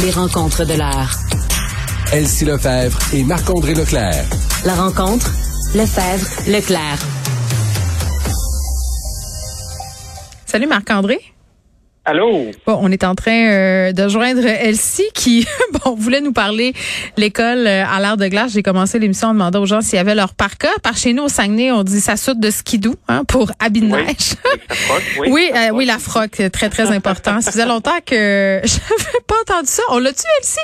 Les rencontres de l'heure. Elsie Lefebvre et Marc-André Leclerc. La rencontre, Lefebvre, Leclerc. Salut Marc-André. Allô? Bon, on est en train euh, de joindre Elsie qui bon voulait nous parler l'école euh, à l'art de glace. J'ai commencé l'émission en demandant aux gens s'il y avait leur parka. Par chez nous au Saguenay, on dit ça saute de skidoo hein, pour habit de Oui, neige. oui, oui, la euh, froc. oui, la froc, euh, très très important. Ça faisait longtemps que j'avais pas entendu ça. On l'a-tu Elsie?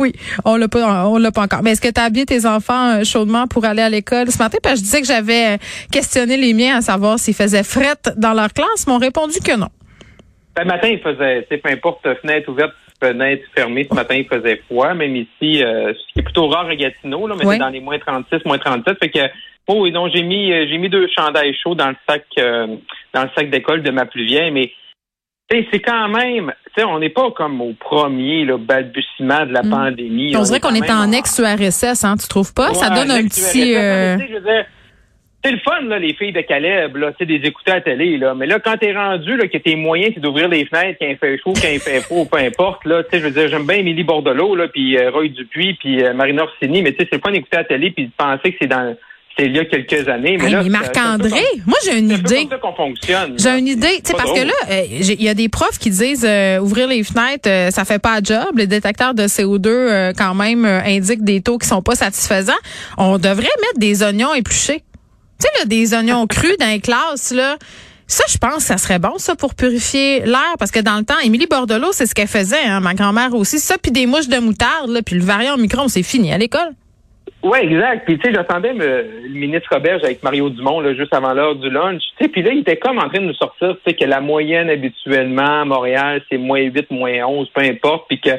Oui, on l'a pas, on l'a pas encore. Mais est-ce que tu as habillé tes enfants euh, chaudement pour aller à l'école ce matin? Parce que je disais que j'avais questionné les miens à savoir s'ils faisaient frette dans leur classe, ils m'ont répondu que non. Ce matin, il faisait, peu importe, fenêtre ouverte, fenêtre fermée, ce matin, il faisait froid. Même ici, euh, ce qui est plutôt rare à Gatineau, là, mais Oui. c'est dans les moins 36, moins 37. Fait que, oh, et donc, j'ai mis, euh, j'ai mis deux chandails chauds dans le sac, euh, dans le sac d'école de ma plus vieille, mais, c'est quand même, tu sais, on n'est pas comme au premier, là, balbutiement de la Mm. pandémie. On dirait qu'on est en ex-URSS, hein, tu trouves pas? ça donne un petit... euh, tu sais, je veux dire, C'est le fun, là, les filles de Caleb, là, tu sais, des écouter à la télé, là. Mais là, quand t'es rendu, là, que tes moyens, c'est d'ouvrir les fenêtres, quand il fait chaud, quand il fait froid, peu importe, là, tu sais, je veux dire, j'aime bien Émilie Bordelot, là, puis euh, Roy Dupuis, puis euh, Marina Orsini, mais tu sais, c'est le fun d'écouter à la télé, puis de penser que c'est dans, c'est il y a quelques années. Mais hey, là, mais c'est- Marc-André, c'est moi j'ai une c'est idée. comme ça qu'on fonctionne. J'ai une idée, tu sais, parce que là, euh, il y a des profs qui disent euh, ouvrir les fenêtres, euh, ça fait pas de job. Les détecteurs de CO2 euh, quand même euh, indiquent des taux qui sont pas satisfaisants. On devrait mettre des oignons épluchés. Tu sais, là, des oignons crus dans les classes, là. Ça, je pense, ça serait bon, ça, pour purifier l'air, parce que dans le temps, Émilie Bordelot, c'est ce qu'elle faisait, hein, ma grand-mère aussi. Ça, puis des mouches de moutarde, là, puis le variant micron, c'est fini à l'école. Oui, exact. Puis, tu sais, j'attendais le ministre Roberge avec Mario Dumont, là, juste avant l'heure du lunch. Tu sais, puis là, il était comme en train de nous sortir, tu sais, que la moyenne habituellement à Montréal, c'est moins 8, moins 11, peu importe, puis que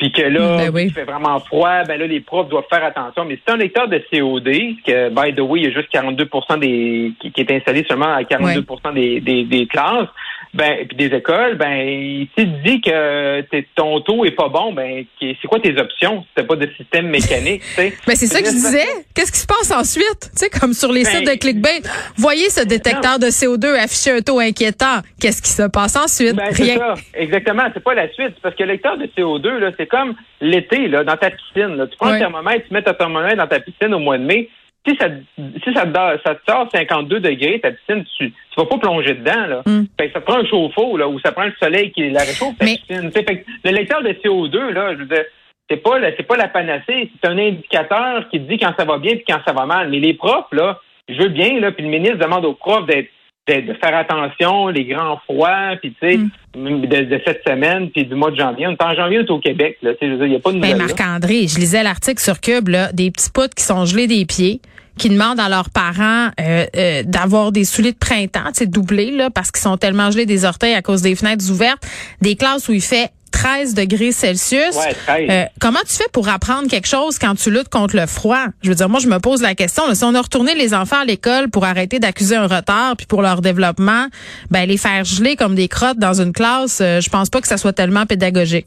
puis que là, Ben oui. il fait vraiment froid, ben là, les profs doivent faire attention. Mais c'est un lecteur de COD, que, by the way, il y a juste 42% des qui, qui est installé seulement à 42 des, des, des classes, ben, puis des écoles, ben, il te dit que ton taux est pas bon, ben, c'est quoi tes options? C'était pas de système mécanique, tu sais? Ben c'est ça que je disais. Qu'est-ce qui se passe ensuite? Tu sais, comme sur les Ben, sites de clickbait. Voyez ce détecteur de CO2 afficher un taux inquiétant. Qu'est-ce qui se passe ensuite? Ben, c'est Rien. ça. Exactement. C'est pas la suite. Parce que le lecteur de CO2, là, c'est comme l'été, là, dans ta piscine. Là. Tu prends un thermomètre, tu mets ton thermomètre dans ta piscine au mois de mai. Si ça, si ça, te, ça te sort 52 degrés, ta piscine, tu, tu vas pas plonger dedans, là. Mm. Fait que ça prend un chauffe-eau, là, ou ça prend le soleil qui la réchauffe, ta Mais- piscine. Fait que le lecteur de CO2, là, je veux dire, c'est pas, la- c'est pas la panacée. C'est un indicateur qui te dit quand ça va bien puis quand ça va mal. Mais les profs, là, je veux bien, là, puis le ministre demande aux profs d'être de, de faire attention, les grands froids, puis tu sais, Mm. de, de cette semaine, puis du mois de janvier. On est en janvier, on est au Québec, là, il n'y a pas de Ben. Marc-André, je lisais l'article sur Cube, là, des petits poutres qui sont gelés des pieds, qui demandent à leurs parents euh, euh, d'avoir des souliers de printemps, c'est doublé, là, parce qu'ils sont tellement gelés des orteils à cause des fenêtres ouvertes. Des classes où il fait 13 degrés Celsius. Ouais, 13. Euh, comment tu fais pour apprendre quelque chose quand tu luttes contre le froid? Je veux dire, moi, je me pose la question. là, si on a retourné les enfants à l'école pour arrêter d'accuser un retard, puis pour leur développement, ben les faire geler comme des crottes dans une classe, euh, je pense pas que ça soit tellement pédagogique.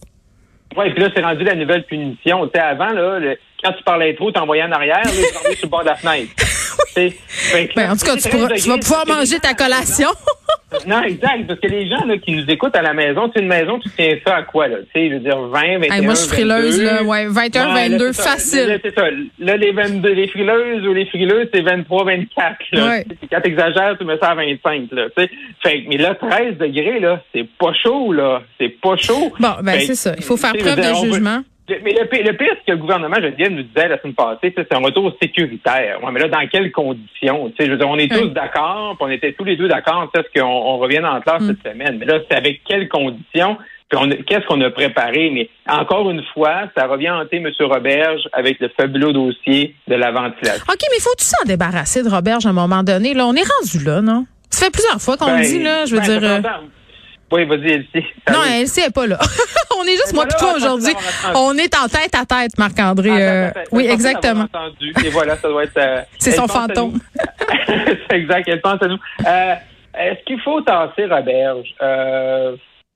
Ouais, puis là, c'est rendu la nouvelle punition. Tu sais, avant, là, le- quand tu parlais trop, t'envoyais en arrière, là, tu sur le bord de la fenêtre. ben, en tout cas, tu, tu vas pouvoir manger ta collation. non, exact, parce que les gens là, qui nous écoutent à la maison, sais, une maison, tu tiens ça à quoi, là? Tu sais, je veux dire, 20, 21, moi, je suis frileuse, là, ouais, 21, 22, facile. Là, c'est ça. Là, les 22, les frileuses ou les frileuses, c'est 23, 24, là. Ouais. Quand t'exagères, tu mets ça à 25, là, tu sais. Fait mais là, 13 degrés, là, c'est pas chaud, là. C'est pas chaud. Bon, ben, c'est ça. Il faut faire preuve de jugement. Mais le, le pire, c'est que le gouvernement, je Geneviève, nous disait la semaine passée, c'est un retour sécuritaire. Ouais, mais là, dans quelles conditions? je veux dire, on est tous d'accord, on était tous les deux d'accord, ce qu'on on revient en classe cette semaine? Mais là, c'est avec quelles conditions? Qu'est-ce qu'on a préparé? Mais encore une fois, ça revient hanter M. Roberge avec le fabuleux dossier de la ventilation. OK, mais faut-tu s'en débarrasser de Roberge à un moment donné? Là, on est rendu là, non? Ça fait plusieurs fois qu'on le dit, là. Je veux ben, dire. Oui, vas-y, Elsie. Non, Elsie n'est pas là. on est juste moi et toi aujourd'hui. On est en tête à tête, Marc-André. Euh, oui, exactement. Et voilà, ça doit être. Euh, c'est son fantôme. c'est exact, elle pense à nous. Euh, est-ce qu'il faut tasser Roberge?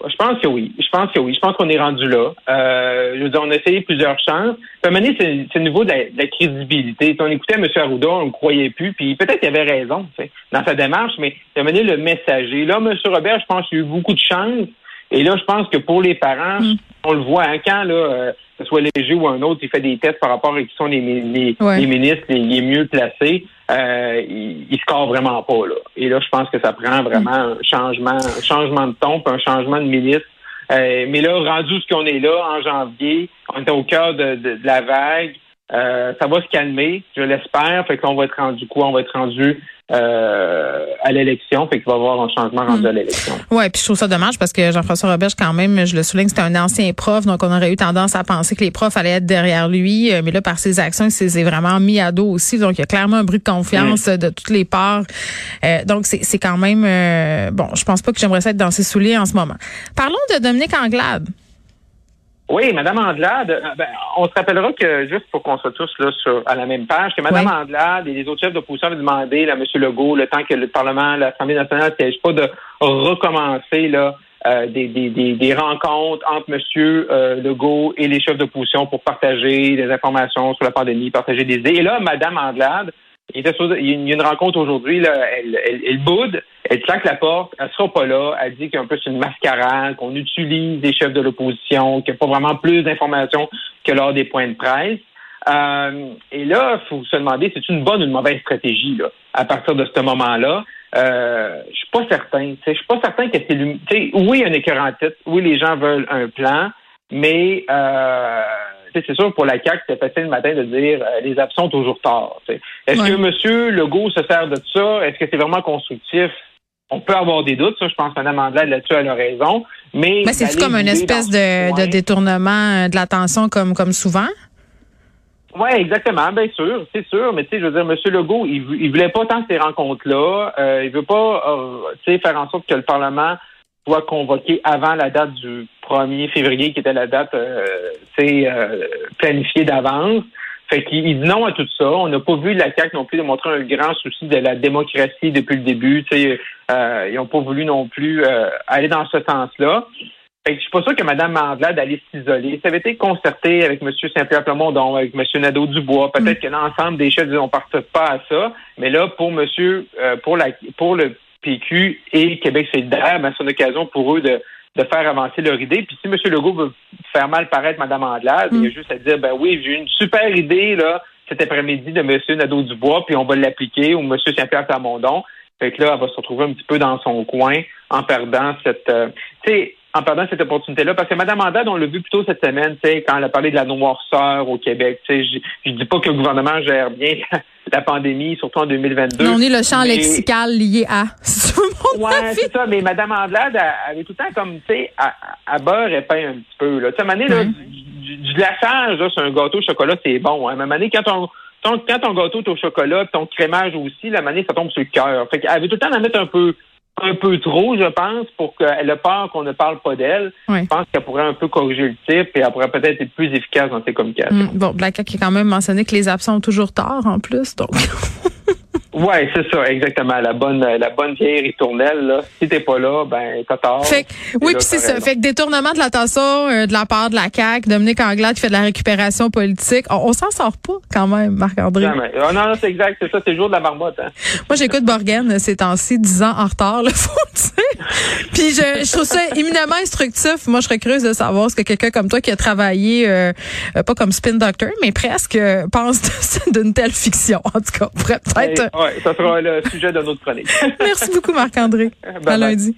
Je pense que oui. Je pense que oui. Je pense qu'on est rendu là. Euh, je veux dire, on a essayé plusieurs chances. À c'est le niveau de la, crédibilité. Si on écoutait M. Arruda, on ne croyait plus. Puis peut-être qu'il avait raison dans sa démarche, mais à un le messager. Là, M. Robert, je pense qu'il a eu beaucoup de chance. Et là, je pense que pour les parents, mm. on le voit, hein, quand là, euh, que ce soit léger ou un autre, il fait des tests par rapport à qui sont les, les, les ministres les, mieux placés, euh, il, il score vraiment pas. Là. Et là, je pense que ça prend vraiment un changement, un changement de ton, un changement de ministre. Euh, mais là, rendu ce qu'on est là en janvier, on est au cœur de, de, la vague. Euh, ça va se calmer, je l'espère. Fait qu'on va être rendu quoi? On va être rendu euh, à l'élection. Fait qu'il va y avoir un changement rendu à hmm. l'élection. Oui, puis je trouve ça dommage parce que Jean-François Roberge, quand même, je le souligne, c'est un ancien prof, donc on aurait eu tendance à penser que les profs allaient être derrière lui. Euh, mais là, par ses actions, il s'est vraiment mis à dos aussi. Donc, il y a clairement un bruit de confiance hmm. de toutes les parts. Euh, donc, c'est quand même... bon, je pense pas que j'aimerais ça être dans ses souliers en ce moment. Parlons de Dominique Anglade. Oui, Madame Andelade, euh, ben, on se rappellera que, juste pour qu'on soit tous là sur, à la même page, que Madame Andelade et les autres chefs d'opposition avaient demandé à M. Legault, le temps que le Parlement, l'Assemblée nationale ne siège pas, de recommencer là, euh, des, des, des, rencontres entre M. Euh, Legault et les chefs d'opposition pour partager des informations sur la pandémie, partager des idées. Et là, Madame Andelade, il, y a une rencontre aujourd'hui, elle, elle, elle, boude, elle claque la porte, elle sera pas là, elle dit qu'un peu c'est une mascarade, qu'on utilise des chefs de l'opposition, qu'il n'y a pas vraiment plus d'informations que lors des points de presse. Euh, et là, il faut se demander, c'est une bonne ou une mauvaise stratégie là, à partir de ce moment-là? Euh, je suis pas certain. Je suis pas certain que c'est oui, un écœur en tête, oui, les gens veulent un plan, mais euh, c'est sûr, pour la CAQ, c'est facile le matin de dire euh, les absents toujours tard. Est-ce que M. Legault se sert de ça? Est-ce que c'est vraiment constructif? On peut avoir des doutes, ça, je pense que Mme Andelade là-dessus, elle a raison. Mais, mais c'est comme une espèce de, détournement euh, de l'attention comme, comme souvent? Oui, exactement, bien sûr, c'est sûr. Mais tu sais, je veux dire, M. Legault, il, il voulait pas tant ces rencontres-là. Euh, il veut pas, euh, faire en sorte que le Parlement soit convoqué avant la date du 1er février, qui était la date euh, euh, planifiée d'avance. Fait qu'il dit non à tout ça. On n'a pas vu la CAQ non plus démontrer un grand souci de la démocratie depuis le début. Euh, ils n'ont pas voulu non plus euh, aller dans ce sens-là. Fait que je suis pas sûr que Mme Mandelade allait s'isoler. Ça avait été concerté avec M. Saint-Pierre Plamondon, avec M. Nadeau-Dubois. Peut-être que l'ensemble des chefs ne participe pas à ça. Mais là, pour monsieur, euh, pour la pour le PQ et Québec solidaire, ben, c'est une occasion pour eux de, de faire avancer leur idée. Puis si M. Legault veut faire mal paraître Mme Andelade, il y a mm. juste à dire, ben oui, j'ai une super idée là cet après-midi de M. Nadeau-Dubois, puis on va l'appliquer, ou M. Saint-Pierre Plamondon. Fait que là, elle va se retrouver un petit peu dans son coin en perdant cette... Euh, en perdant cette opportunité-là. Parce que Mme Andade, on l'a vu plus tôt cette semaine, quand elle a parlé de la noirceur au Québec. Je ne dis pas que le gouvernement gère bien la, pandémie, surtout en 2022. on est le champ lexical lié à. Oui, c'est ça. Mais Mme Andelade, elle, avait tout le temps comme, tu sais, à, beurre et pain un petit peu. Là. Tu sais, à là, du, du, glaçage sur un gâteau au chocolat, c'est bon. Hein. Mais à quand on quand ton gâteau est au chocolat, ton crémage aussi, la manée, ça tombe sur le cœur. Fait qu'elle avait tout le temps à mettre un peu un peu trop, je pense, pour qu'elle ait peur qu'on ne parle pas d'elle. Je pense qu'elle pourrait un peu corriger le type et elle pourrait peut-être être plus efficace dans ses communications. Mm, bon, Black a quand même mentionné que les absents ont toujours tort en plus, donc. Ouais, c'est ça, exactement. La bonne, la bonne vieille ritournelle, là. Si t'es pas là, ben, t'as tort. Fait que, oui, puis c'est ça. Fait que détournement de l'attention euh, de la part de la CAQ, Dominique Anglade qui fait de la récupération politique. On, s'en sort pas, quand même, Marc-André. Non, oh, non, c'est exact. C'est ça, c'est le jour de la marmotte, hein. Moi, j'écoute Borgen ces temps-ci, dix ans en retard, le faut dire. puis je, je, trouve ça éminemment instructif. Moi, je serais curieuse de savoir ce que quelqu'un comme toi qui a travaillé, euh, euh, pas comme spin doctor, mais presque, pense d'une telle fiction. En tout cas, pourrait peut-être ça sera le sujet de notre chronique. Merci beaucoup, Marc-André. à lundi.